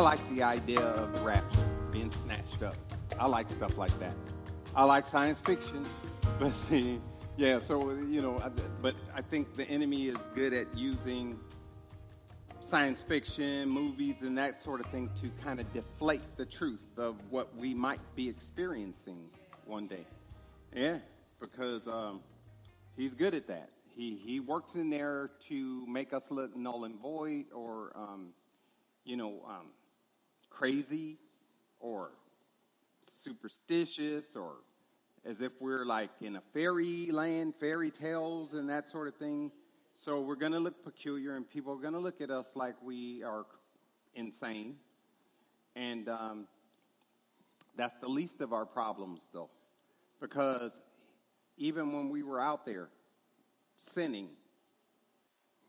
I like the idea of rapture being snatched up. I like stuff like that. I like science fiction, but see, yeah. So you know, but I think the enemy is good at using science fiction, movies, and that sort of thing to kind of deflate the truth of what we might be experiencing one day. Yeah, because um, he's good at that. He, he works in there to make us look null and void or, um, you know, um, crazy or superstitious or as if we're like in a fairy land, fairy tales, and that sort of thing. So we're going to look peculiar, and people are going to look at us like we are insane. And um, that's the least of our problems, though, because even when we were out there sinning,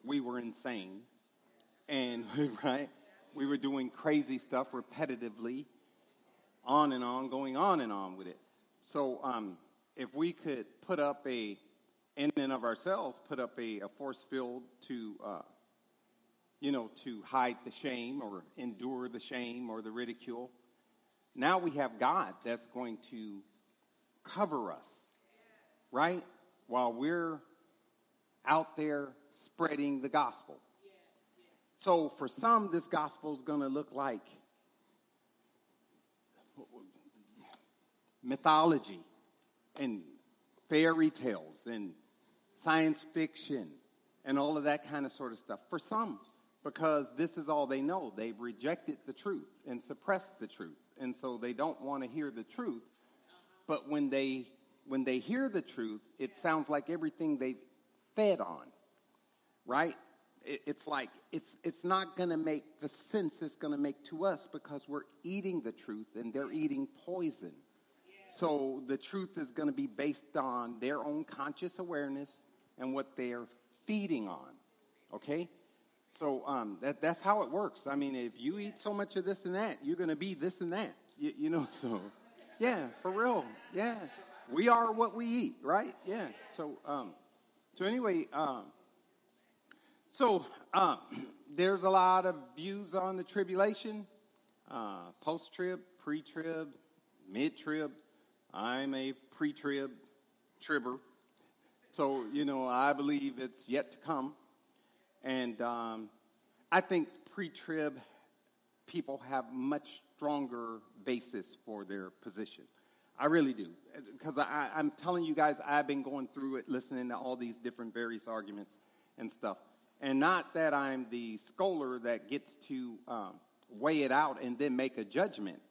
we were insane. And, right, we were doing crazy stuff repetitively, on and on, going on and on with it. So, um, if we could put up a in and of ourselves put up a, a force field to, uh, you know, to hide the shame or endure the shame or the ridicule. Now we have God that's going to cover us, right? While we're out there spreading the gospel. So for some, this gospel is going to look like mythology and fairy tales and science fiction, and all of that kind of sort of stuff. For some, because this is all they know. They've rejected the truth and suppressed the truth. And so they don't want to hear the truth. But when they when they hear the truth, it sounds like everything they've fed on. Right? It's like it's it's not going to make the sense it's going to make to us because we're eating the truth and they're eating poison. So the truth is going to be based on their own conscious awareness and what they are feeding on. Okay? So um, that, that's how it works. I mean, if you eat so much of this and that, you're going to be this and that. You, you, know, so yeah, for real. Yeah. We are what we eat, right? Yeah. So, um, so anyway, um, so um, there's a lot of views on the tribulation, uh, post trib, pre trib, mid trib. I'm a pre trib tribber. So, you know, I believe it's yet to come. And um, I think pre trib people have much stronger basis for their position. I really do. Because I'm telling you guys, I've been going through it, listening to all these different various arguments and stuff. And not that I'm the scholar that gets to um, weigh it out and then make a judgment.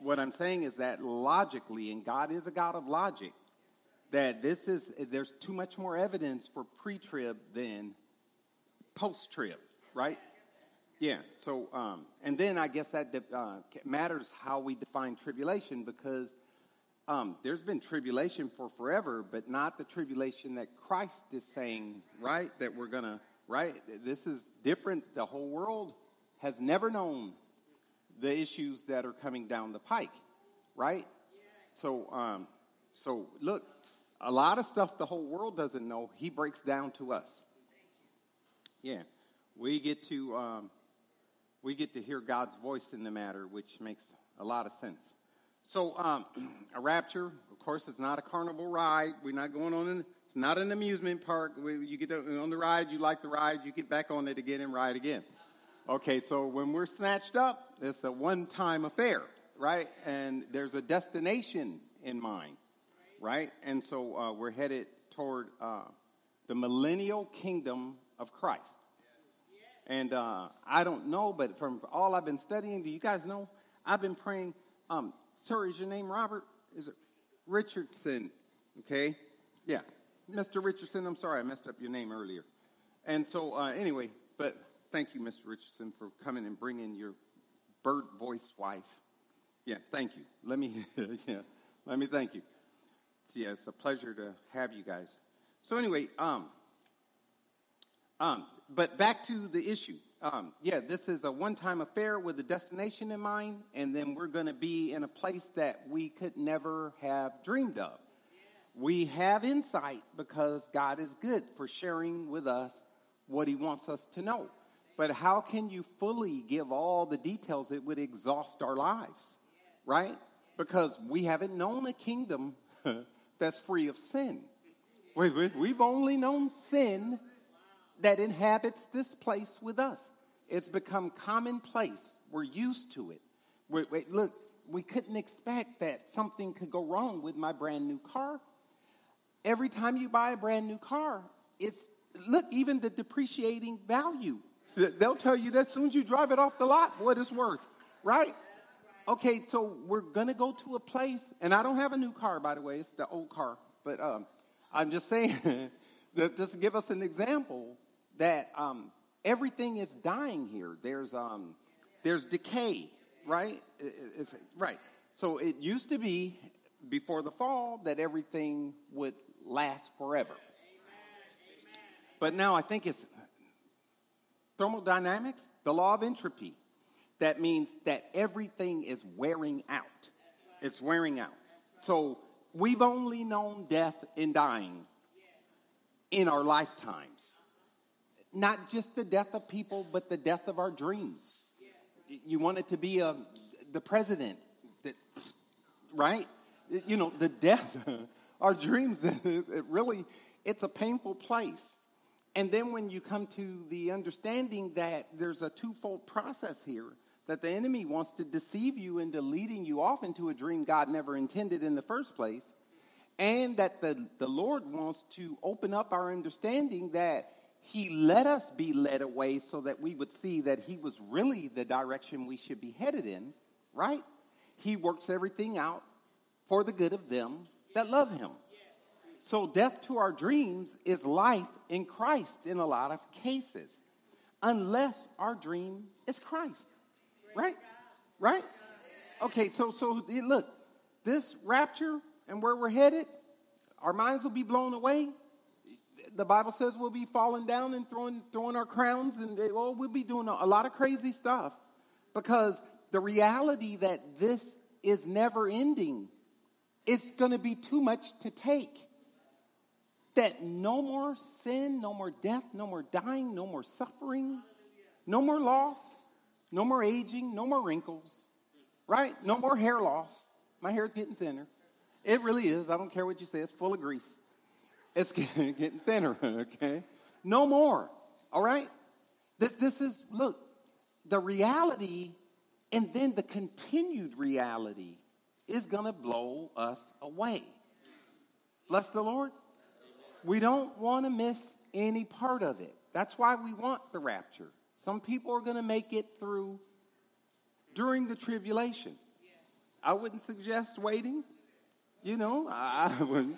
What I'm saying is that logically, and God is a God of logic, that this is there's too much more evidence for pre-trib than post-trib, right? Yeah. So, um, and then I guess that uh, matters how we define tribulation because um, there's been tribulation for forever, but not the tribulation that Christ is saying, right? That we're gonna, right? This is different. The whole world has never known the issues that are coming down the pike, right? So, um, so look, a lot of stuff the whole world doesn't know, he breaks down to us. Yeah, we get to um, we get to hear God's voice in the matter, which makes a lot of sense. So, um, a rapture, of course, it's not a carnival ride. We're not going on. An, it's not an amusement park. You get on the ride, you like the ride, you get back on it again and ride again. Okay, so when we're snatched up, it's a one-time affair, right? And there's a destination in mind right? And so uh, we're headed toward uh, the millennial kingdom of Christ. And uh, I don't know, but from all I've been studying, do you guys know? I've been praying. Um, sir, is your name Robert? Is it Richardson? Okay, yeah, Mr. Richardson. I'm sorry, I messed up your name earlier. And so, uh, anyway, but thank you, Mr. Richardson, for coming and bringing your bird voice wife. Yeah, thank you. Let me, yeah, let me thank you yeah, it's a pleasure to have you guys. So anyway, um, um, but back to the issue. Um, yeah, this is a one-time affair with a destination in mind, and then we're going to be in a place that we could never have dreamed of. We have insight because God is good for sharing with us what He wants us to know. But how can you fully give all the details? It would exhaust our lives, right? Because we haven't known a kingdom that's free of sin. We've only known sin that inhabits this place with us. It's become commonplace. We're used to it. Wait, wait, look, we couldn't expect that something could go wrong with my brand new car. Every time you buy a brand new car, it's look, even the depreciating value. They'll tell you that as soon as you drive it off the lot, what it's worth, right? Okay, so we're gonna go to a place, and I don't have a new car, by the way, it's the old car, but um, I'm just saying, that just to give us an example, that um, everything is dying here. There's, um, there's decay, right? It's, right. So it used to be before the fall that everything would last forever. But now I think it's thermodynamics, the law of entropy. That means that everything is wearing out. It's wearing out. So we've only known death and dying in our lifetimes. Not just the death of people, but the death of our dreams. You want it to be a, the president, that, right? You know, the death, our dreams, it really, it's a painful place. And then when you come to the understanding that there's a twofold process here, that the enemy wants to deceive you into leading you off into a dream God never intended in the first place, and that the, the Lord wants to open up our understanding that He let us be led away so that we would see that He was really the direction we should be headed in, right? He works everything out for the good of them that love Him. So, death to our dreams is life in Christ in a lot of cases, unless our dream is Christ. Right? Right? Okay, so so look, this rapture and where we're headed, our minds will be blown away. The Bible says we'll be falling down and throwing throwing our crowns and eh, well, we'll be doing a lot of crazy stuff because the reality that this is never ending is going to be too much to take. That no more sin, no more death, no more dying, no more suffering, no more loss, no more aging, no more wrinkles, right? No more hair loss. My hair's getting thinner. It really is. I don't care what you say. It's full of grease. It's getting thinner, okay? No more, all right? This, this is, look, the reality and then the continued reality is going to blow us away. Bless the Lord. We don't want to miss any part of it. That's why we want the rapture. Some people are going to make it through during the tribulation. I wouldn't suggest waiting. You know, I wouldn't.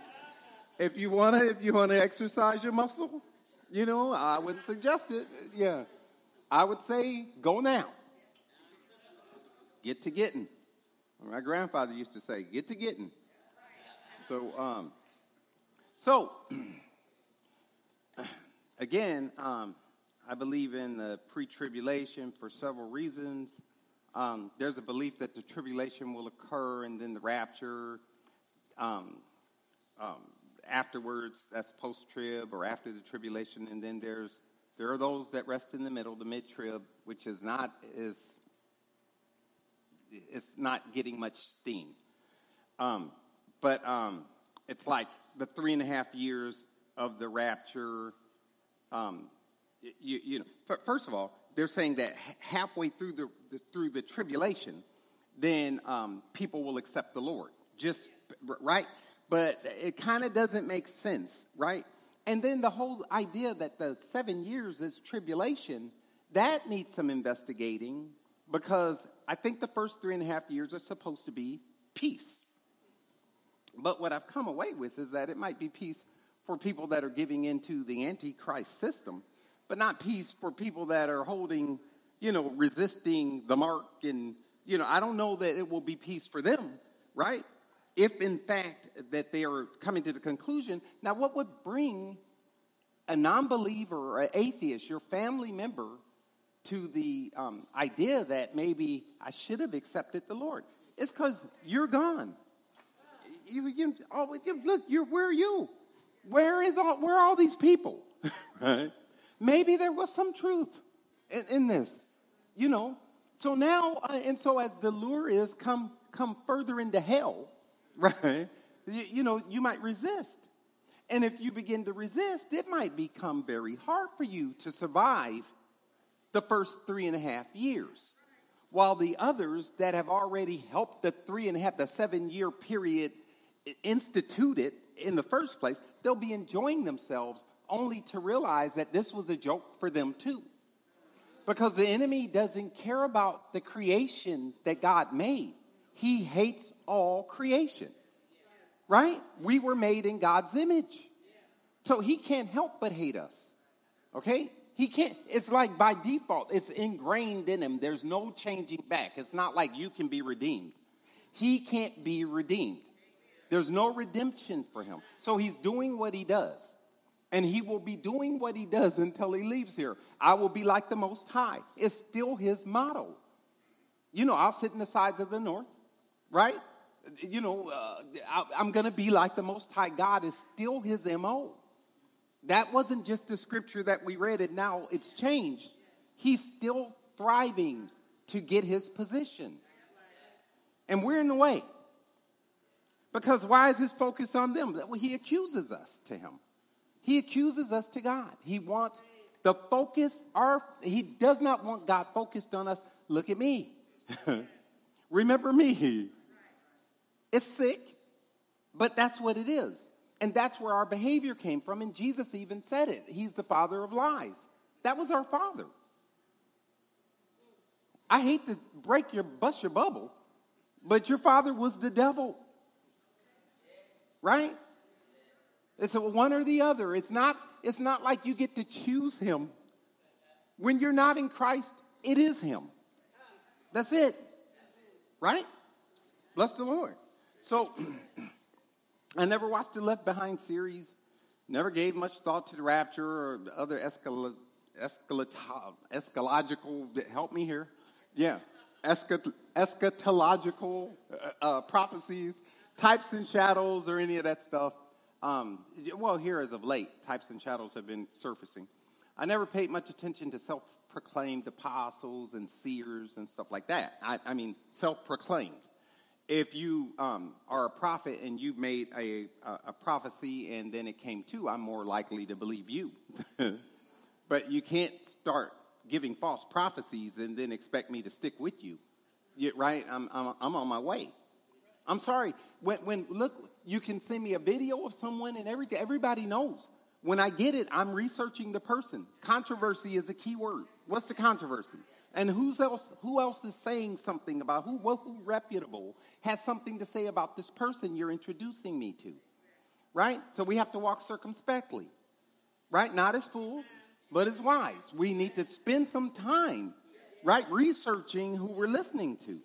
If you want to, if you want to exercise your muscle, you know, I wouldn't suggest it. Yeah, I would say go now. Get to getting. My grandfather used to say, "Get to getting." So, um, so again, um, I believe in the pre tribulation for several reasons. Um, there's a belief that the tribulation will occur and then the rapture. Um, um, afterwards, that's post trib or after the tribulation. And then there's there are those that rest in the middle, the mid trib, which is not is it's not getting much steam. Um, but um, it's like the three and a half years of the rapture. Um, you, you know, first of all, they're saying that halfway through the, the through the tribulation, then um, people will accept the Lord. Just right, but it kind of doesn't make sense, right? And then the whole idea that the seven years is tribulation that needs some investigating because I think the first three and a half years are supposed to be peace. But what I've come away with is that it might be peace for people that are giving into the antichrist system but not peace for people that are holding, you know, resisting the mark. And, you know, I don't know that it will be peace for them, right? If in fact that they are coming to the conclusion. Now, what would bring a non believer or an atheist, your family member, to the um, idea that maybe I should have accepted the Lord? It's because you're gone. You, you, oh, look, you're, where are you? Where is all, where are all these people? right? Maybe there was some truth. in, in this, you know. So now, uh, and so as the lure is come come further into hell, right? You, you know, you might resist. And if you begin to resist, it might become very hard for you to survive the first three and a half years. While the others that have already helped the three and a half, the seven year period instituted in the first place, they'll be enjoying themselves only to realize that this was a joke for them too. Because the enemy doesn't care about the creation that God made, he hates all creation. Right? We were made in God's image. So he can't help but hate us. Okay? He can't, it's like by default, it's ingrained in him. There's no changing back. It's not like you can be redeemed. He can't be redeemed. There's no redemption for him. So he's doing what he does. And he will be doing what he does until he leaves here. I will be like the Most High. It's still his motto. You know, I'll sit in the sides of the north, right? You know, uh, I, am going to be like the Most High. God is still his MO. That wasn't just a scripture that we read, and now it's changed. He's still thriving to get his position. And we're in the way. Because why is his focus on them? Well, he accuses us to him. He accuses us to God. He wants the focus, our, he does not want God focused on us. Look at me. Remember me. It's sick, but that's what it is. And that's where our behavior came from. And Jesus even said it. He's the father of lies. That was our father. I hate to break your bust your bubble, but your father was the devil. Right? It's one or the other. It's not, it's not like you get to choose him. When you're not in Christ, it is him. That's it. Right? Bless the Lord. So, I never watched the Left Behind series, never gave much thought to the rapture or the other escal- eschatological, help me here. Yeah, eschatological uh, uh, prophecies, types and shadows, or any of that stuff. Um, well, here as of late, types and shadows have been surfacing. I never paid much attention to self proclaimed apostles and seers and stuff like that. I, I mean, self proclaimed. If you um, are a prophet and you've made a, a, a prophecy and then it came to, I'm more likely to believe you. but you can't start giving false prophecies and then expect me to stick with you. you right? I'm, I'm, I'm on my way. I'm sorry. When, when look, you can send me a video of someone and everything. Everybody knows. When I get it, I'm researching the person. Controversy is a key word. What's the controversy? And who's else, who else is saying something about who, who reputable has something to say about this person you're introducing me to? Right? So we have to walk circumspectly. Right? Not as fools, but as wise. We need to spend some time, right, researching who we're listening to.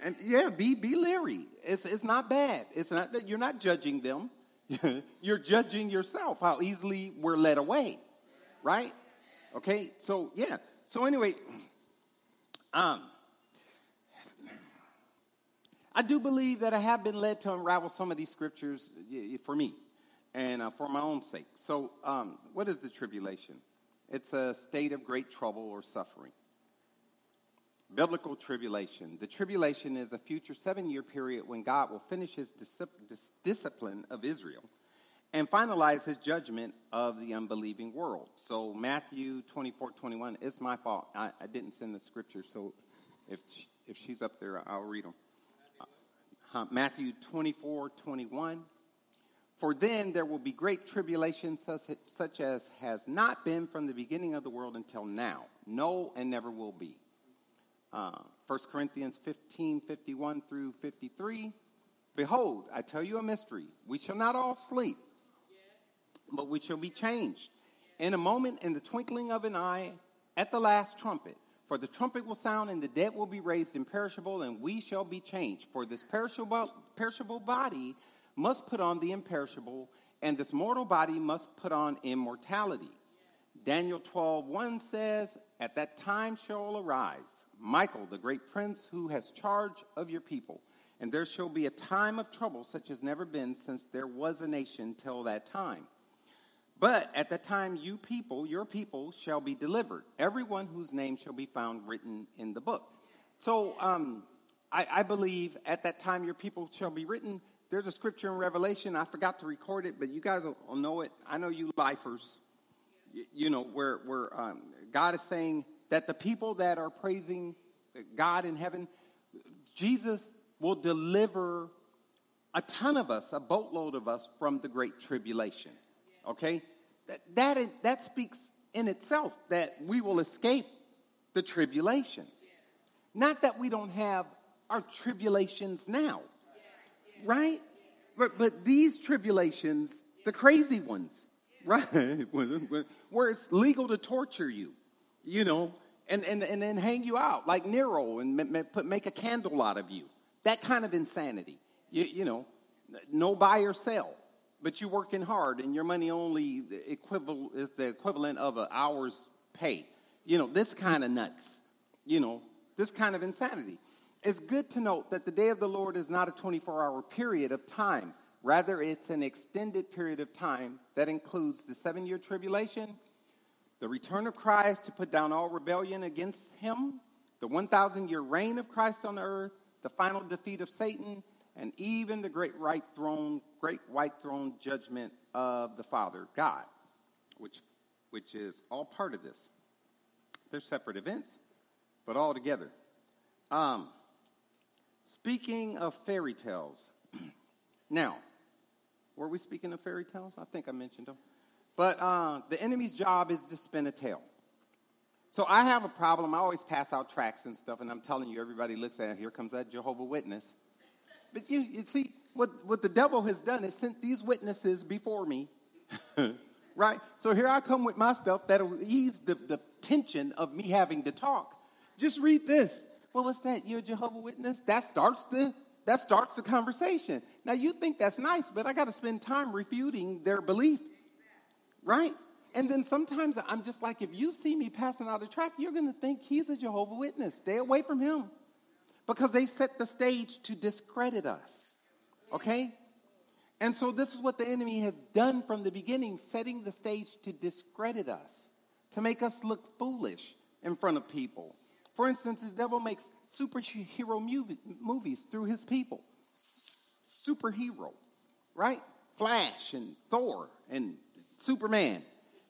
And yeah, be be leery. It's it's not bad. It's not that you're not judging them. you're judging yourself how easily we're led away. Right? Okay? So yeah. So anyway, um I do believe that I have been led to unravel some of these scriptures for me and uh, for my own sake. So, um, what is the tribulation? It's a state of great trouble or suffering biblical tribulation. The tribulation is a future seven year period when God will finish his dis- discipline of Israel and finalize his judgment of the unbelieving world. So, Matthew 24 21, it's my fault. I, I didn't send the scripture, so if, she, if she's up there, I'll read them. Uh, Matthew 24 21. For then there will be great tribulation, such, as has not been from the beginning of the world until now. No, and never will be uh, 1 Corinthians 15 51 through 53. Behold, I tell you a mystery. We shall not all sleep, but we shall be changed. In a moment, in the twinkling of an eye, at the last trumpet. For the trumpet will sound, and the dead will be raised imperishable, and we shall be changed. For this perishable, perishable body must put on the imperishable, and this mortal body must put on immortality. Daniel 12, 1 says, At that time shall arise Michael, the great prince who has charge of your people. And there shall be a time of trouble such as never been since there was a nation till that time. But at that time, you people, your people, shall be delivered. Everyone whose name shall be found written in the book. So um, I, I believe at that time, your people shall be written. There's a scripture in Revelation. I forgot to record it, but you guys will, will know it. I know you lifers. You, you know, where, where um, God is saying that the people that are praising God in heaven, Jesus will deliver a ton of us, a boatload of us, from the great tribulation. Okay? That, that, that speaks in itself that we will escape the tribulation. Not that we don't have our tribulations now, right? But, but these tribulations, the crazy ones, right? Where it's legal to torture you, you know, and, and, and then hang you out like Nero and put, make a candle out of you. That kind of insanity. You, you know, no buy or sell, but you're working hard and your money only equivalent is the equivalent of an hour's pay. You know, this kind of nuts. You know, this kind of insanity. It's good to note that the day of the Lord is not a 24 hour period of time. Rather, it's an extended period of time that includes the seven year tribulation, the return of Christ to put down all rebellion against him, the 1,000 year reign of Christ on earth, the final defeat of Satan, and even the great white throne, great white throne judgment of the Father God, which, which is all part of this. They're separate events, but all together. Um, speaking of fairy tales, now, were we speaking of fairy tales? I think I mentioned them. But uh, the enemy's job is to spin a tale. So I have a problem. I always pass out tracts and stuff, and I'm telling you, everybody looks at it. Here comes that Jehovah Witness. But you, you see, what, what the devil has done is sent these witnesses before me, right? So here I come with my stuff that'll ease the, the tension of me having to talk. Just read this. Well, what's that? You're a Jehovah Witness? That starts the that starts the conversation. Now you think that's nice, but I got to spend time refuting their belief, right? And then sometimes I'm just like, if you see me passing out a track, you're going to think he's a Jehovah Witness. Stay away from him because they set the stage to discredit us. Okay? And so this is what the enemy has done from the beginning, setting the stage to discredit us, to make us look foolish in front of people. For instance, the devil makes superhero movie, movies through his people. Superhero, right? Flash and Thor and Superman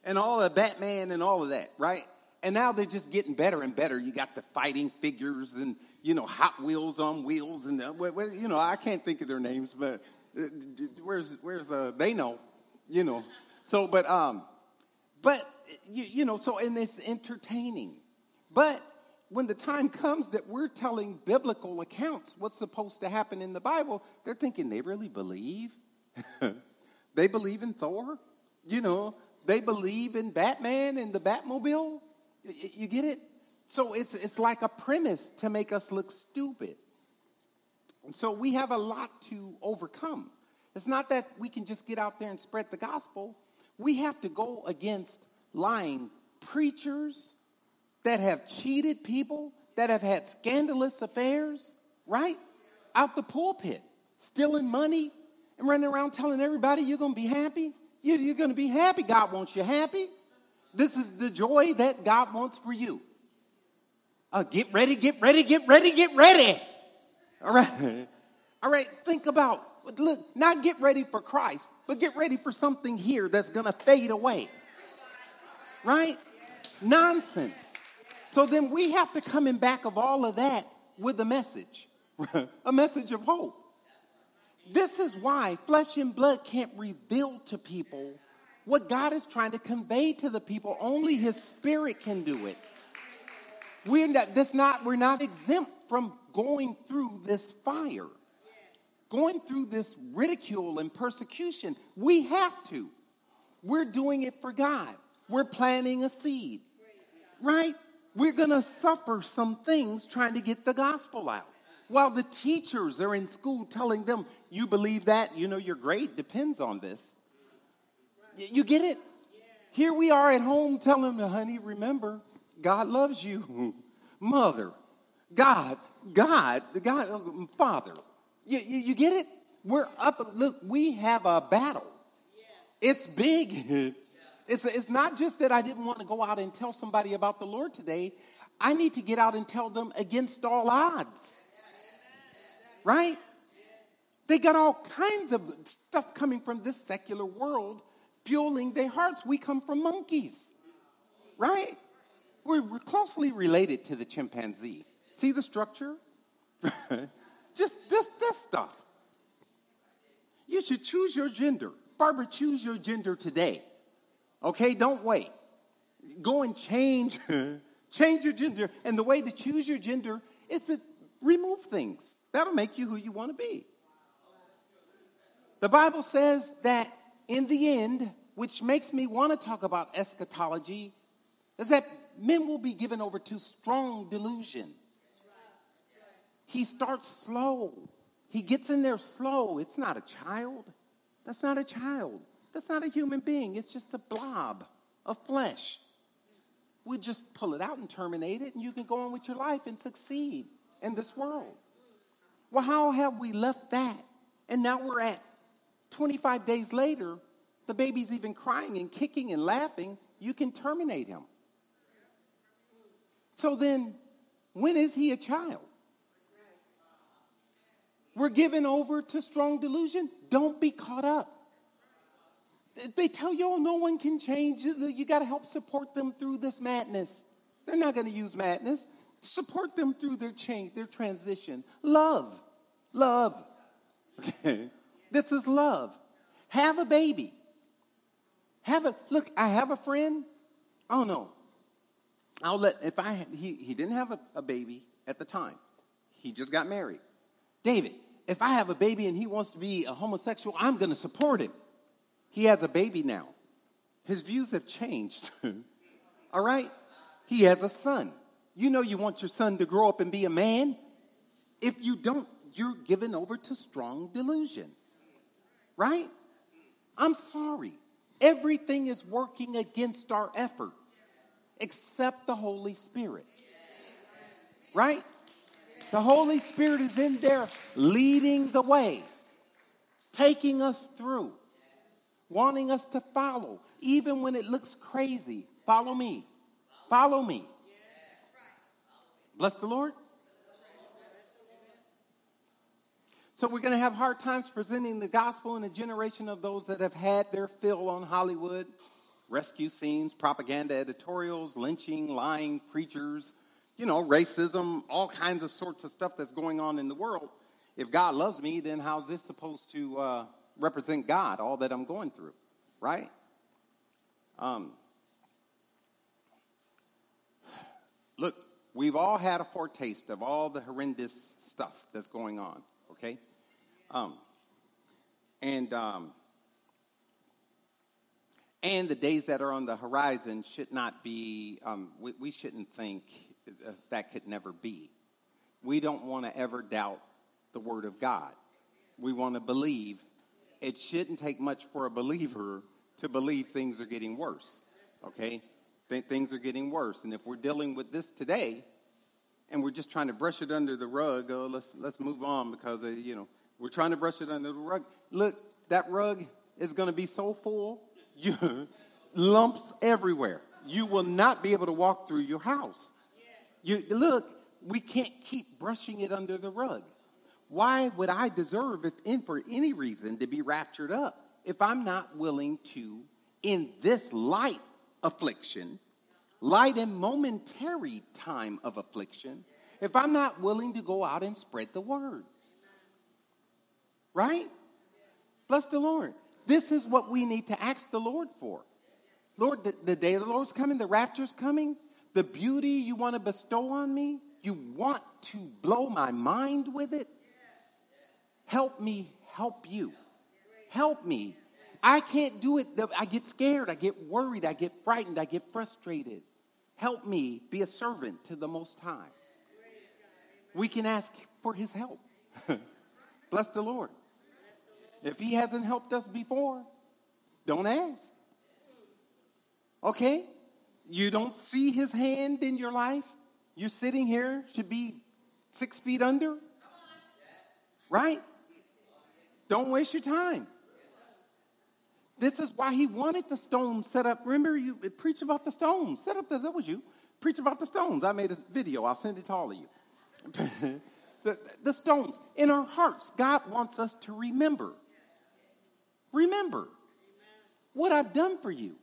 and all of Batman and all of that, right? And now they're just getting better and better. You got the fighting figures and you know, Hot Wheels on wheels, and uh, you know, I can't think of their names, but uh, where's where's uh, they know, you know. So, but um, but you, you know, so and it's entertaining, but when the time comes that we're telling biblical accounts, what's supposed to happen in the Bible, they're thinking they really believe. they believe in Thor, you know. They believe in Batman and the Batmobile. You get it? So it's, it's like a premise to make us look stupid. And so we have a lot to overcome. It's not that we can just get out there and spread the gospel. We have to go against lying preachers that have cheated people, that have had scandalous affairs, right? Out the pulpit, stealing money and running around telling everybody you're going to be happy. You're going to be happy. God wants you happy. This is the joy that God wants for you. Uh, get ready, get ready, get ready, get ready. All right. All right, think about, look, not get ready for Christ, but get ready for something here that's going to fade away. Right? Nonsense. So then we have to come in back of all of that with a message, a message of hope. This is why flesh and blood can't reveal to people what God is trying to convey to the people. Only His Spirit can do it. We're not, not, we're not exempt from going through this fire, going through this ridicule and persecution. We have to. We're doing it for God. We're planting a seed, right? We're going to suffer some things trying to get the gospel out. While the teachers are in school telling them, you believe that, you know, your grade depends on this. You get it? Here we are at home telling them, honey, remember, God loves you. Mother, God, God, the God, uh, Father. You, you, you, get it? We're up. Look, we have a battle. It's big. It's, it's not just that I didn't want to go out and tell somebody about the Lord today. I need to get out and tell them against all odds. Right? They got all kinds of stuff coming from this secular world fueling their hearts. We come from monkeys. Right? We're, closely related to the chimpanzee. See the structure? just this, this stuff. You should choose your gender. Barbara, choose your gender today. Okay, don't wait. Go and change, change your gender. And the way to choose your gender is to remove things. That'll make you who you want to be. The Bible says that in the end, which makes me want to talk about eschatology, is that men will be given over to strong delusion. He starts slow. He gets in there slow. It's not a child. That's not a child. That's not a human being. It's just a blob of flesh. We just pull it out and terminate it, and you can go on with your life and succeed in this world. Well, how have we left that? And now we're at 25 days later, the baby's even crying and kicking and laughing. You can terminate him. So then, when is he a child? We're given over to strong delusion. Don't be caught up. They tell you, oh, no one can change. You got to help support them through this madness. They're not going to use madness. Support them through their change, their transition. Love. Love. Okay. This is love. Have a baby. Have a look, I have a friend. Oh no. I'll let if I he, he didn't have a, a baby at the time. He just got married. David, if I have a baby and he wants to be a homosexual, I'm going to support him. He has a baby now. His views have changed. All right? He has a son. You know you want your son to grow up and be a man. If you don't, you're given over to strong delusion. Right? I'm sorry. Everything is working against our effort except the Holy Spirit. Right? The Holy Spirit is in there leading the way, taking us through, wanting us to follow, even when it looks crazy. Follow me. Follow me. Bless the Lord. So we're going to have hard times presenting the gospel in a generation of those that have had their fill on Hollywood, rescue scenes, propaganda editorials, lynching, lying preachers, you know, racism, all kinds of sorts of stuff that's going on in the world. If God loves me, then how's this supposed to uh, represent God, all that I'm going through, right? Um, look, we've all had a foretaste of all the horrendous stuff that's going on, okay? Um, and um, and the days that are on the horizon should not be. Um, we, we shouldn't think that could never be. We don't want to ever doubt the Word of God. We want to believe. It shouldn't take much for a believer to believe things are getting worse. Okay? Th- things are getting worse. And if we're dealing with this today and we're just trying to brush it under the rug, oh, let's, let's move on because, uh, you know, we're trying to brush it under the rug. Look, that rug is going to be so full, you, lumps everywhere. You will not be able to walk through your house. You, look, we can't keep brushing it under the rug. Why would I deserve, if in for any reason, to be raptured up if I'm not willing to, in this light affliction, light and momentary time of affliction, if I'm not willing to go out and spread the word? Right? Bless the Lord. This is what we need to ask the Lord for. Lord, the, the day of the Lord's coming, the rapture's coming the beauty you want to bestow on me, you want to blow my mind with it. Help me help you. Help me. I can't do it. I get scared. I get worried. I get frightened. I get frustrated. Help me be a servant to the Most High. We can ask for His help. Bless the Lord. If He hasn't helped us before, don't ask. Okay? You don't see his hand in your life? You're sitting here, should be six feet under? Right? Don't waste your time. This is why he wanted the stones set up. Remember, you preach about the stones. Set up the, that was you. Preach about the stones. I made a video. I'll send it to all of you. the, the stones in our hearts. God wants us to remember. Remember what I've done for you.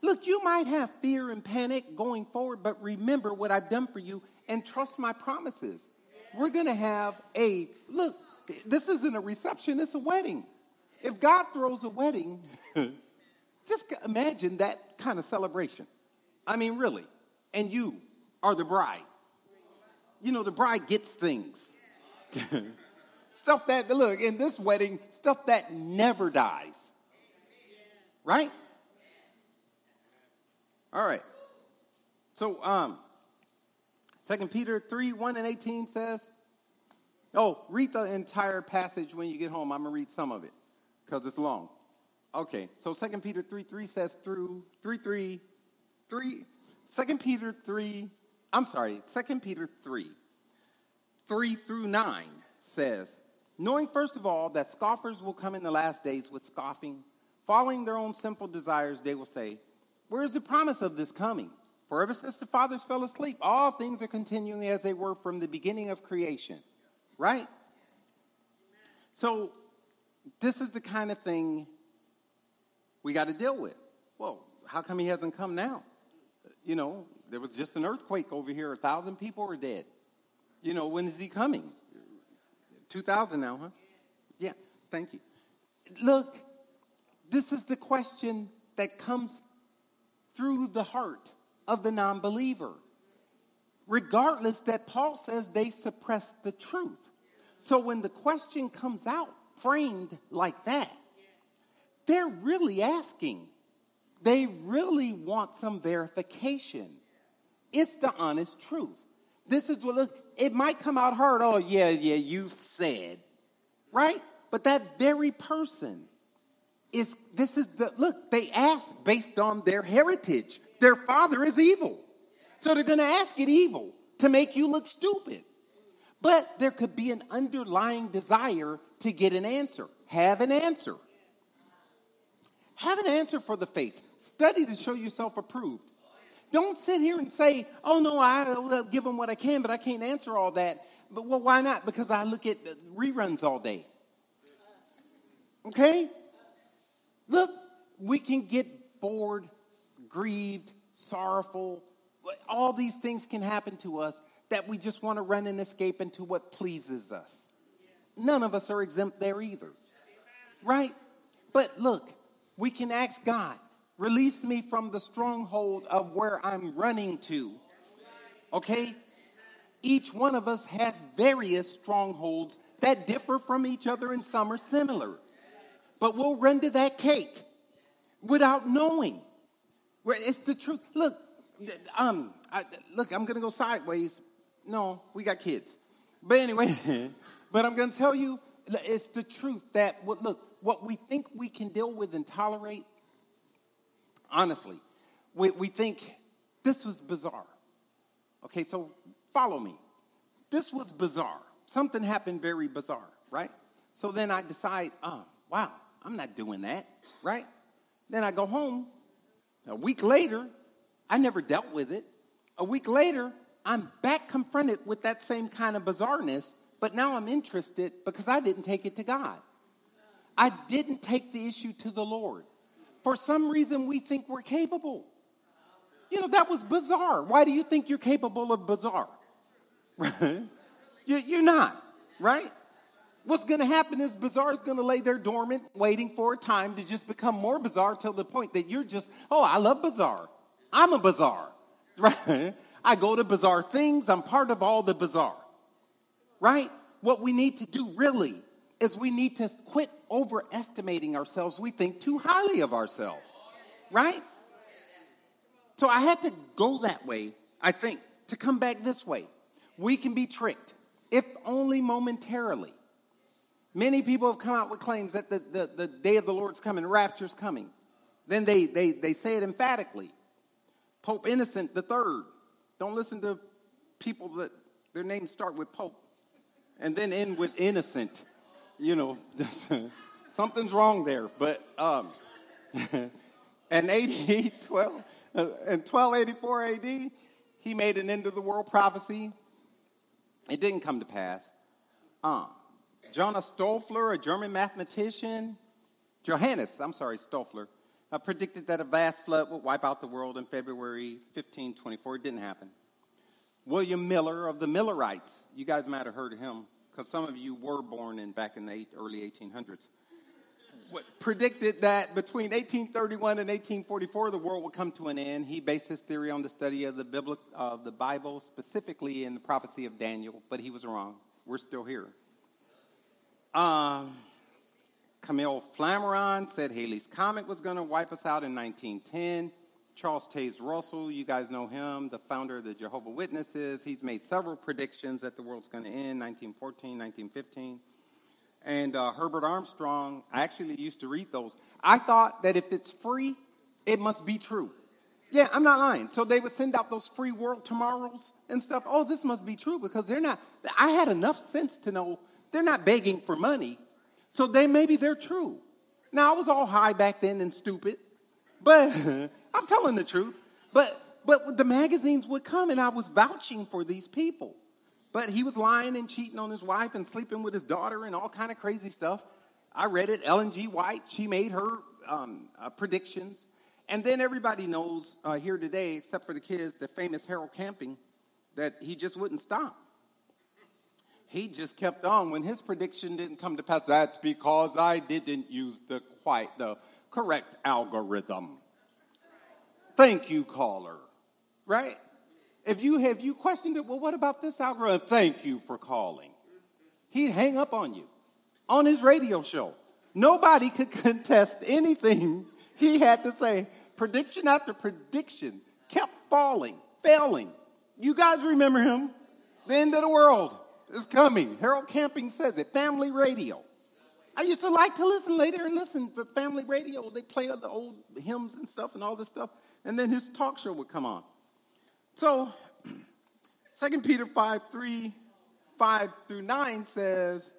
Look, you might have fear and panic going forward, but remember what I've done for you and trust my promises. We're going to have a look, this isn't a reception, it's a wedding. If God throws a wedding, just imagine that kind of celebration. I mean, really. And you are the bride. You know, the bride gets things. stuff that, look, in this wedding, stuff that never dies. Right? All right. So, um, 2 Peter 3 1 and 18 says, Oh, read the entire passage when you get home. I'm going to read some of it because it's long. Okay, so 2 Peter 3 3 says through 3 3 3 2 Peter 3, I'm sorry, 2 Peter 3 3 through 9 says, Knowing first of all that scoffers will come in the last days with scoffing, following their own sinful desires, they will say, Where is the promise of this coming? For ever since the fathers fell asleep, all things are continuing as they were from the beginning of creation. Right? So, this is the kind of thing we got to deal with. Well, how come he hasn't come now? You know, there was just an earthquake over here, a thousand people are dead. You know, when is he coming? 2000 now, huh? Yeah, thank you. Look, this is the question that comes through the heart of the non believer. Regardless, that Paul says they suppress the truth. So when the question comes out framed like that, they're really asking. They really want some verification. It's the honest truth. This is what it might come out hard. Oh, yeah, yeah, you said, right? But that very person is, this is the, look, they ask based on their heritage. Their father is evil. So they're going to ask it evil to make you look stupid. But there could be an underlying desire to get an answer. Have an answer. Have an answer for the faith. Study to show yourself approved. Don't sit here and say, oh no, I'll give them what I can, but I can't answer all that. But well, why not? Because I look at reruns all day. Okay? Look, we can get bored, grieved, sorrowful. All these things can happen to us that we just want to run and escape into what pleases us. None of us are exempt there either. Right? But look, we can ask God, release me from the stronghold of where I'm running to. Okay? Each one of us has various strongholds that differ from each other and some are similar. But we'll run to that cake without knowing. Where it's the truth. Look, um, I, look, I'm gonna go sideways. No, we got kids. But anyway, but I'm gonna tell you, it's the truth that look, what we think we can deal with and tolerate, honestly, we, we think this was bizarre. Okay, so follow me. This was bizarre. Something happened very bizarre, right? So then I decide, oh, wow, I'm not doing that, right? Then I go home. A week later, I never dealt with it. A week later, I'm back confronted with that same kind of bizarreness, but now I'm interested because I didn't take it to God. I didn't take the issue to the Lord. For some reason, we think we're capable. You know, that was bizarre. Why do you think you're capable of bizarre? you're not, right? What's going to happen is bizarre is going to lay there dormant, waiting for a time to just become more bizarre till the point that you're just, oh, I love bizarre. I'm a bizarre, right? I go to bizarre things. I'm part of all the bizarre, right? What we need to do really is we need to quit overestimating ourselves. We think too highly of ourselves, right? So I had to go that way, I think, to come back this way. We can be tricked, if only momentarily. Many people have come out with claims that the, the, the day of the Lord's coming, rapture's coming. Then they, they, they say it emphatically. Pope Innocent III. Don't listen to people that their names start with Pope and then end with innocent you know, Something's wrong there. But um, in AD 12, uh, in 1284 AD, he made an end of the world prophecy. It didn't come to pass. Uh, Jonas Stoffler, a German mathematician, Johannes, I'm sorry, Stoffler, uh, predicted that a vast flood would wipe out the world in February 1524. It didn't happen. William Miller of the Millerites, you guys might have heard of him because some of you were born in back in the early 1800s. Predicted that between 1831 and 1844 the world would come to an end. He based his theory on the study of the, Bibli- of the Bible, specifically in the prophecy of Daniel, but he was wrong. We're still here. Um, Camille Flammarion said Halley's Comet was going to wipe us out in 1910. Charles Taze Russell, you guys know him, the founder of the Jehovah Witnesses. He's made several predictions that the world's going to end 1914, 1915. And uh, Herbert Armstrong, I actually used to read those. I thought that if it's free, it must be true. Yeah, I'm not lying. So they would send out those free world tomorrows and stuff. Oh, this must be true because they're not. I had enough sense to know they're not begging for money. So they maybe they're true. Now I was all high back then and stupid, but I'm telling the truth. But but the magazines would come and I was vouching for these people. But he was lying and cheating on his wife and sleeping with his daughter and all kind of crazy stuff. I read it. Ellen G. White, she made her um, uh, predictions. And then everybody knows uh, here today, except for the kids, the famous Harold Camping, that he just wouldn't stop. He just kept on. When his prediction didn't come to pass, that's because I didn't use the quite the correct algorithm. Thank you, caller. Right? If you have you questioned it, well, what about this algorithm? Thank you for calling. He'd hang up on you on his radio show. Nobody could contest anything he had to say. Prediction after prediction kept falling, failing. You guys remember him? The end of the world is coming. Harold Camping says it. Family radio. I used to like to listen later and listen for family radio. They play the old hymns and stuff and all this stuff and then his talk show would come on. So, 2 Peter 5 3, 5 through 9 says,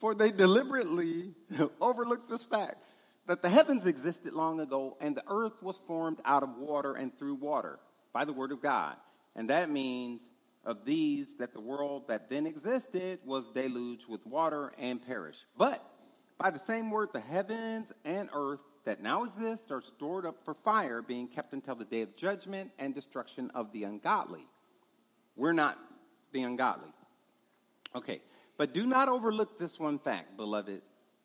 For they deliberately overlooked this fact that the heavens existed long ago and the earth was formed out of water and through water by the word of God. And that means of these that the world that then existed was deluged with water and perished. But by the same word, the heavens and earth that now exist are stored up for fire, being kept until the day of judgment and destruction of the ungodly. We're not the ungodly. Okay, but do not overlook this one fact, beloved,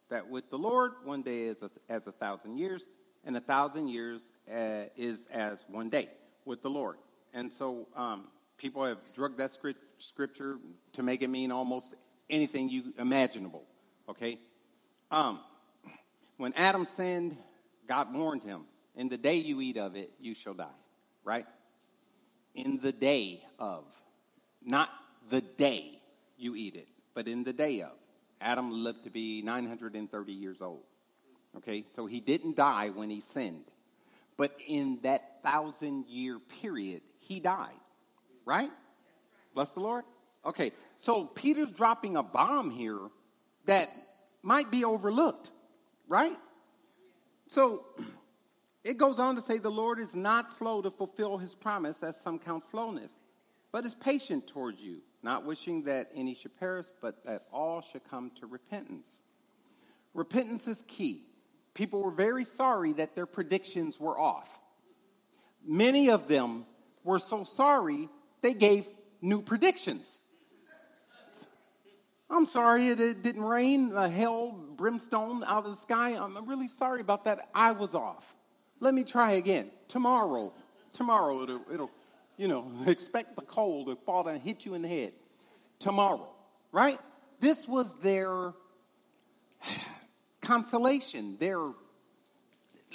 that with the Lord, one day is a, as a thousand years, and a thousand years uh, is as one day with the Lord. And so um, people have drugged that scripture to make it mean almost anything you imaginable. Okay? Um, when Adam sinned, God warned him, in the day you eat of it, you shall die, right? In the day of, not the day you eat it, but in the day of. Adam lived to be 930 years old. Okay, so he didn't die when he sinned. But in that thousand year period, he died, right? Bless the Lord. Okay, so Peter's dropping a bomb here that might be overlooked, right? So it goes on to say the Lord is not slow to fulfill his promise, as some count slowness, but is patient towards you, not wishing that any should perish, but that all should come to repentance. Repentance is key. People were very sorry that their predictions were off. Many of them were so sorry they gave new predictions. I'm sorry it, didn't rain, uh, hell, brimstone out of the sky. I'm really sorry about that. I was off. Let me try again. Tomorrow, tomorrow it'll, it'll you know, expect the cold to fall down and hit you in the head. Tomorrow, right? This was their consolation. Their,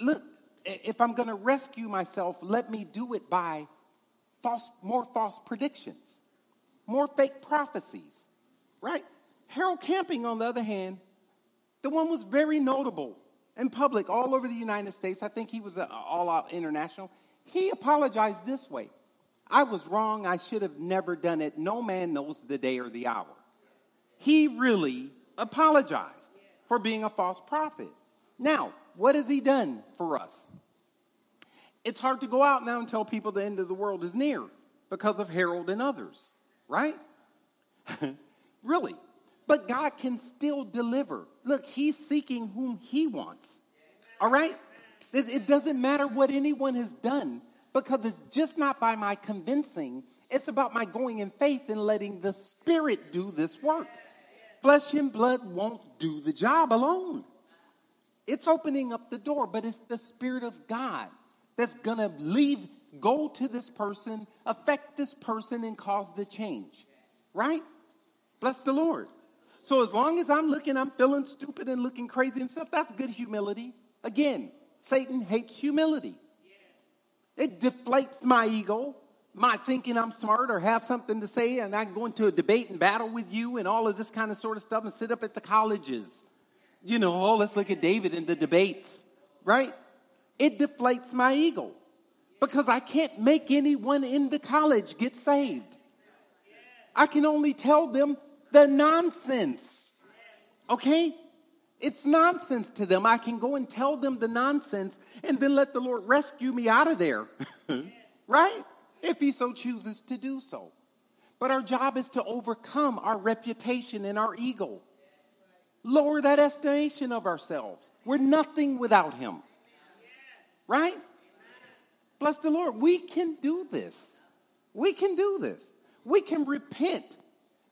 look, if I'm going to rescue myself, let me do it by false, more false predictions, more fake prophecies, right? Harold Camping, on the other hand, the one was very notable in public all over the United States. I think he was all out international. He apologized this way I was wrong. I should have never done it. No man knows the day or the hour. He really apologized for being a false prophet. Now, what has he done for us? It's hard to go out now and tell people the end of the world is near because of Harold and others, right? really. But God can still deliver. Look, he's seeking whom he wants. All right? It doesn't matter what anyone has done because it's just not by my convincing, it's about my going in faith and letting the Spirit do this work. Flesh and blood won't do the job alone. It's opening up the door, but it's the Spirit of God that's to leave, go to this person, affect this person, and cause the change. Right? Bless the Lord. So as long as I'm looking, I'm feeling stupid and looking crazy and stuff, that's good humility. Again, Satan hates humility. It deflates my ego, my thinking I'm smart or have something to say, and I can go into a debate and battle with you and all of this kind of sort of stuff and sit up at the colleges. You know, oh, let's look at David in the debates, right? It deflates my ego because I can't make anyone in the college get saved. I can only tell them the nonsense. Okay? It's nonsense to them. I can go and tell them the nonsense and then let the Lord rescue me out of there. right? If He so chooses to do so. But our job is to overcome our reputation and our ego. Lower that estimation of ourselves. We're nothing without Him. Right? Bless the Lord. We can do this. We can do this. We can repent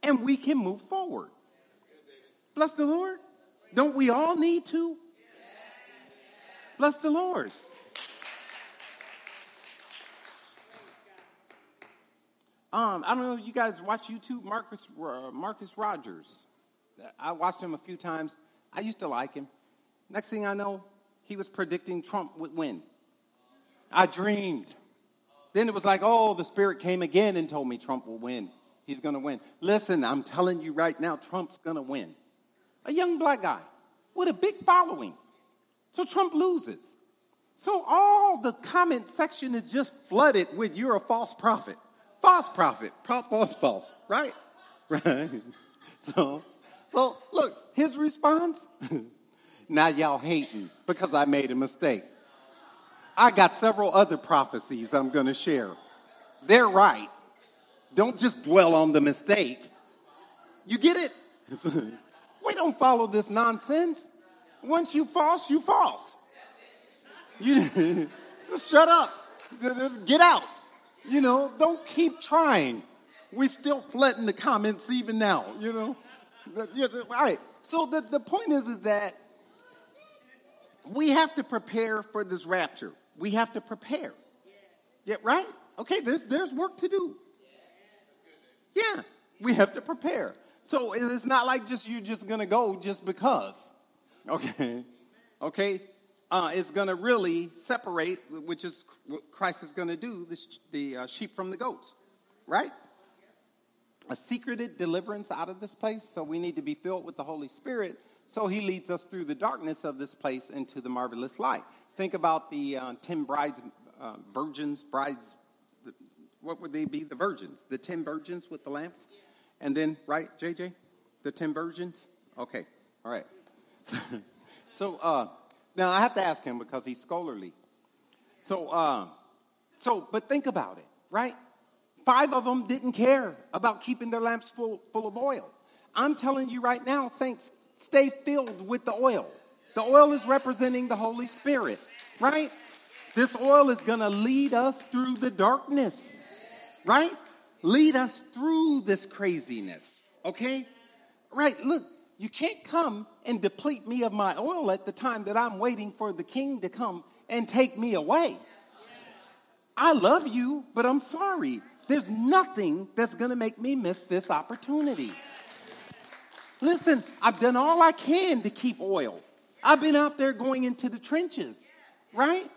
and we can move forward. Bless the Lord. Don't we all need to? Bless the Lord. Um, I don't know. if You guys watch YouTube, Marcus uh, Marcus Rogers. I watched him a few times. I used to like him. Next thing I know, he was predicting Trump would win. I dreamed. Then it was like, oh, the Spirit came again and told me Trump will win. He's going to win. Listen, I'm telling you right now, Trump's going to win. A young black guy with a big following. So Trump loses. So all the comment section is just flooded with you're a false prophet. False prophet. False, false. Right? Right. So, so look, his response now y'all hating because I made a mistake. I got several other prophecies I'm going to share. They're right. Don't just dwell on the mistake. You get it? we don't follow this nonsense. Once you false, you false. You just shut up. Just get out. You know, don't keep trying. We still flooding the comments even now, you know. All right. So the, the point is, is that we have to prepare for this rapture. We have to prepare. Yeah, right? Okay, there's, there's work to do. Yeah, we have to prepare. So it's not like just you're just to go just because. Okay? Okay? Uh, it's to really separate, which is what Christ is to do, the, the uh, sheep from the goats. Right? A secreted deliverance out of this place. So we need to be filled with the Holy Spirit so he leads us through the darkness of this place into the marvelous light. Think about the uh, 10 brides, uh, virgins, brides, what would they be? The virgins, the 10 virgins with the lamps. And then, right, JJ? The 10 virgins? Okay, all right. so uh, now I have to ask him because he's scholarly. So, uh, so, but think about it, right? Five of them didn't care about keeping their lamps full, full of oil. I'm telling you right now, saints, stay filled with the oil. The oil is representing the Holy Spirit, right? This oil is going to lead us through the darkness, right? Lead us through this craziness, okay? Right, look, you can't come and deplete me of my oil at the time that I'm waiting for the king to come and take me away. I love you, but I'm sorry. There's nothing that's to make me miss this opportunity. Listen, I've done all I can to keep oil. I've been out there going into the trenches, right?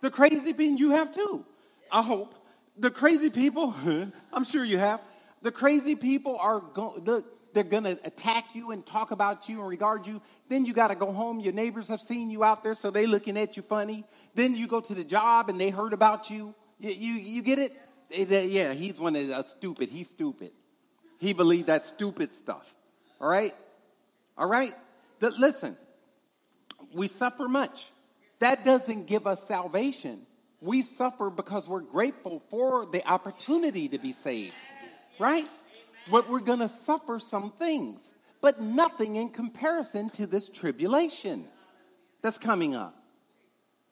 The crazy people, you have too. I hope. The crazy people, I'm sure you have. The crazy people are going, they're going to attack you and talk about you and regard you. Then you got to go home. Your neighbors have seen you out there, so they looking at you funny. Then you go to the job and they heard about you. You, you, you get it? Yeah, he's one of the uh, stupid. He's stupid. He believes that stupid stuff. All right? All right? The, listen, we suffer much. That doesn't give us salvation. We suffer because we're grateful for the opportunity to be saved, right? But we're going to suffer some things, but nothing in comparison to this tribulation that's coming up.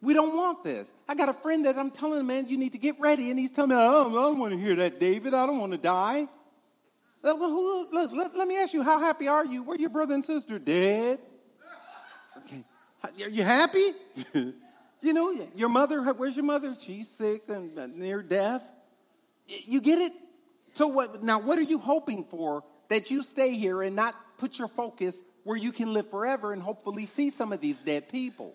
We don't want this. I got a friend that I'm telling him, man, you need to get ready. And he's telling me, oh, I don't want to hear that, David. I don't want to die. Let, let, let, me ask you, how happy are you? Were your brother and sister dead? Okay. Are you happy? you know, your mother, where's your mother? She's sick and near death. You get it? So what, now what are you hoping for that you stay here and not put your focus where you can live forever and hopefully see some of these dead people?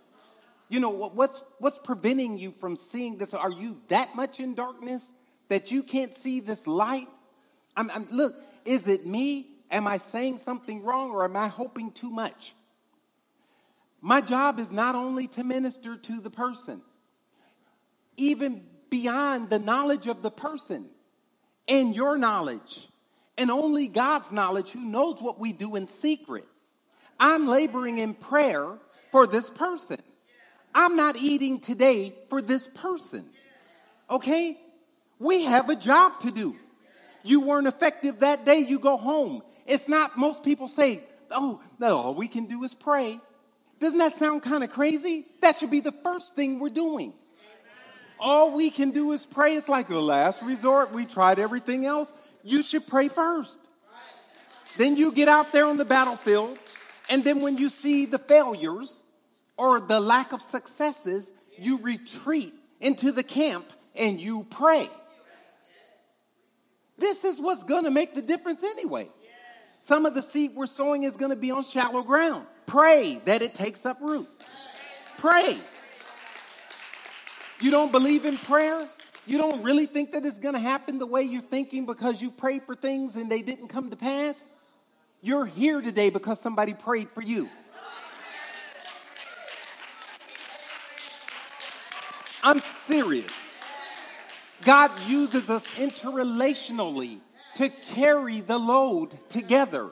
You know, what's, what's preventing you from seeing this? Are you that much in darkness that you can't see this light? I'm, I'm, look, is it me? Am I saying something wrong or am I hoping too much? My job is not only to minister to the person, even beyond the knowledge of the person and your knowledge, and only God's knowledge, who knows what we do in secret. I'm laboring in prayer for this person. I'm not eating today for this person. Okay? We have a job to do. You weren't effective that day, you go home. It's not, most people say, oh, no, all we can do is pray. Doesn't that sound kind of crazy? That should be the first thing we're doing. All we can do is pray. It's like the last resort. We tried everything else. You should pray first. Then you get out there on the battlefield, and then when you see the failures or the lack of successes, you retreat into the camp and you pray. This is what's going to make the difference anyway. Some of the seed we're sowing is going to be on shallow ground. Pray that it takes up root. Pray. You don't believe in prayer? You don't really think that it's going to happen the way you're thinking because you pray for things and they didn't come to pass? You're here today because somebody prayed for you. I'm serious. God uses us interrelationally to carry the load together.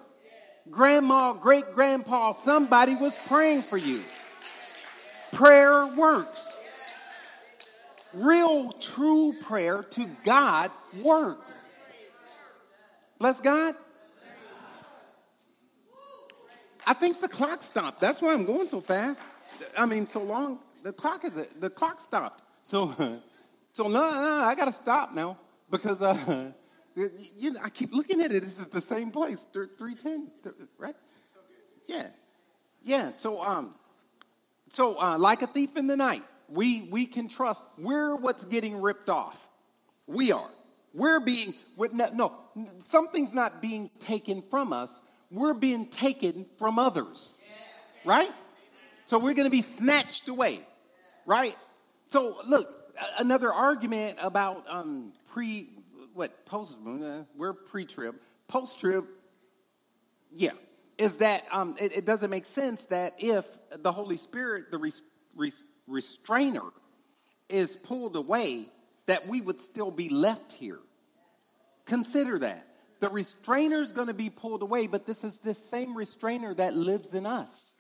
Grandma, great grandpa, somebody was praying for you. Prayer works. Real, true prayer to God works. Bless God. I think the clock stopped. That's why I'm going so fast. I mean, so long. The clock is the clock stopped. So, so no, no, I got to stop now because uh, you know, I keep looking at it. It's the same place, three ten, right? Yeah, yeah. So, um, so uh, like a thief in the night, we we can trust. We're what's getting ripped off. We are. We're being no, no. Something's not being taken from us. We're being taken from others, right? So we're going to be snatched away, right? So look, another argument about um, pre, what post? Uh, we're pre-trib, post-trib. Yeah, is that um, it, it, doesn't make sense that if the Holy Spirit, the res, res, restrainer, is pulled away, that we would still be left here. Consider that. The restrainer is going to be pulled away, but this is this same restrainer that lives in us.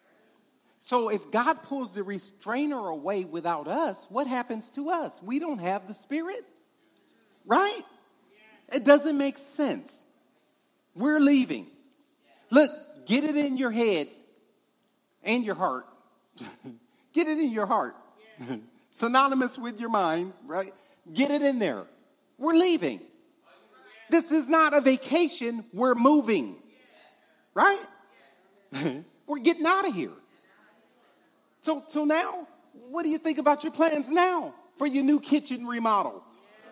So if God pulls the restrainer away without us, what happens to us? We don't have the Spirit, right? It doesn't make sense. We're leaving. Look, get it in your head and your heart. get it in your heart. Synonymous with your mind, right? Get it in there. We're leaving. This is not a vacation, we're moving, right? we're getting out of here. So, so now, what do you think about your plans now for your new kitchen remodel?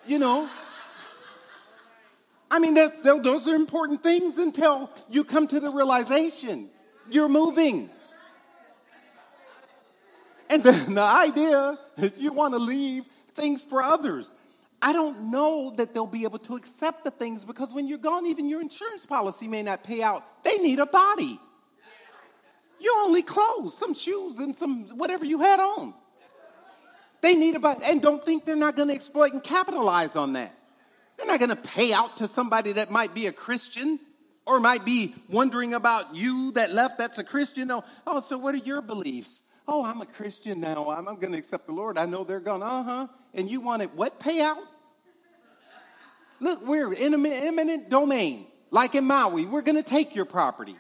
You know, I mean, that, those are important things until you come to the realization you're moving. And then the idea is you want to leave things for others. I don't know that they'll be able to accept the things because when you're gone, even your insurance policy may not pay out. They need a body. You only clothes, some shoes, and some whatever you had on. They need a body. and don't think they're not going to exploit and capitalize on that. They're not going to pay out to somebody that might be a Christian or might be wondering about you that left that's a Christian. Oh, oh, so what are your beliefs? Oh, I'm a Christian now. I'm, I'm going to accept the Lord. I know they're going, uh huh. And you wanted what payout? Look, we're in an eminent domain, like in Maui. We're going to take your property.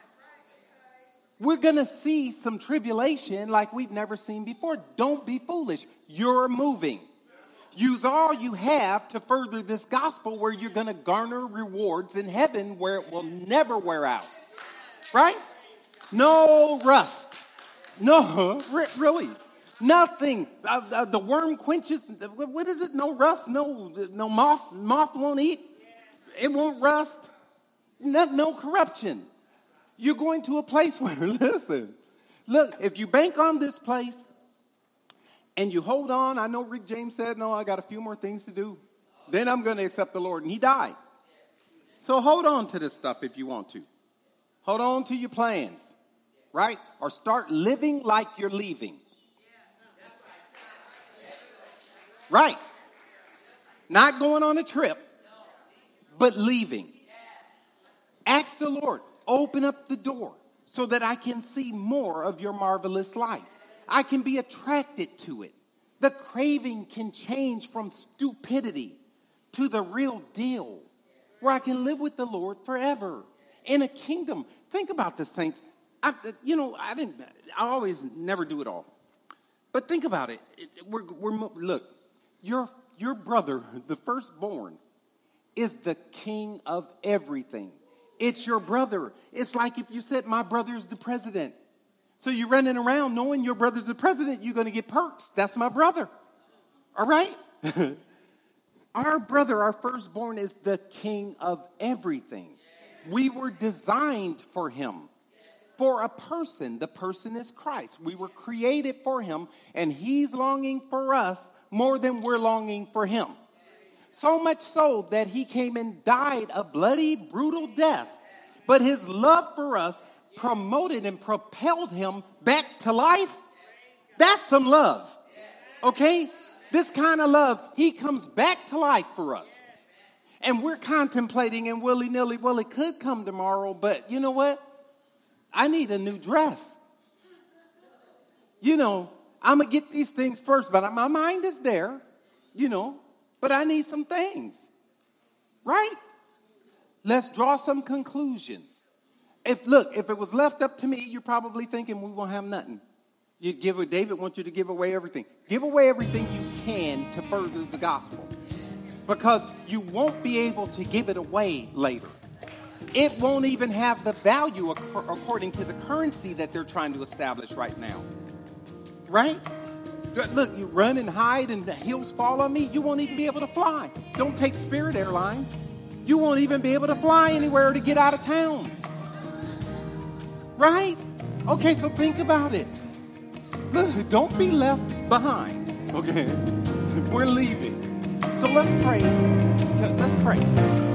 We're going to see some tribulation like we've never seen before. Don't be foolish. You're moving. Use all you have to further this gospel where you're going to garner rewards in heaven where it will never wear out. Right? No rust. No, really. Nothing. Uh, uh, the worm quenches. What is it? No rust. No, no moth. Moth won't eat. It won't rust. No, no corruption. You're going to a place where, listen, look, if you bank on this place and you hold on, I know Rick James said, no, I got a few more things to do. Then I'm going to accept the Lord. And he died. So hold on to this stuff if you want to. Hold on to your plans, right? Or start living like you're leaving. Right. Not going on a trip, but leaving. Ask the Lord, open up the door so that I can see more of your marvelous light. I can be attracted to it. The craving can change from stupidity to the real deal, where I can live with the Lord forever in a kingdom. Think about this, saints. I, you know, I didn't. I always never do it all, but think about it. We're, we're look. Your your brother, the firstborn, is the king of everything. It's your brother. It's like if you said, "My brother's the president." So you're running around knowing your brother's the president, you're going to get perks. That's my brother. All right? our brother, our firstborn, is the king of everything. We were designed for him, for a person. The person is Christ. We were created for him, and he's longing for us more than we're longing for him. So much so that he came and died a bloody, brutal death. But his love for us promoted and propelled him back to life, that's some love. Okay? This kind of love, he comes back to life for us. And we're contemplating and willy nilly, well, it could come tomorrow, but you know what? I need a new dress. You know, I'm going to get these things first, but my mind is there, you know, but I need some things. Right? Let's draw some conclusions. If look, if it was left up to me, you're probably thinking we won't have nothing. You give David wants you to give away everything. Give away everything you can to further the gospel. Because you won't be able to give it away later. It won't even have the value according to the currency that they're trying to establish right now. Right? Look, you run and hide and the hills fall on me, you won't even be able to fly. Don't take Spirit Airlines. You won't even be able to fly anywhere to get out of town. Right? Okay, so think about it. Don't be left behind. Okay? We're leaving. So let's pray. Let's pray.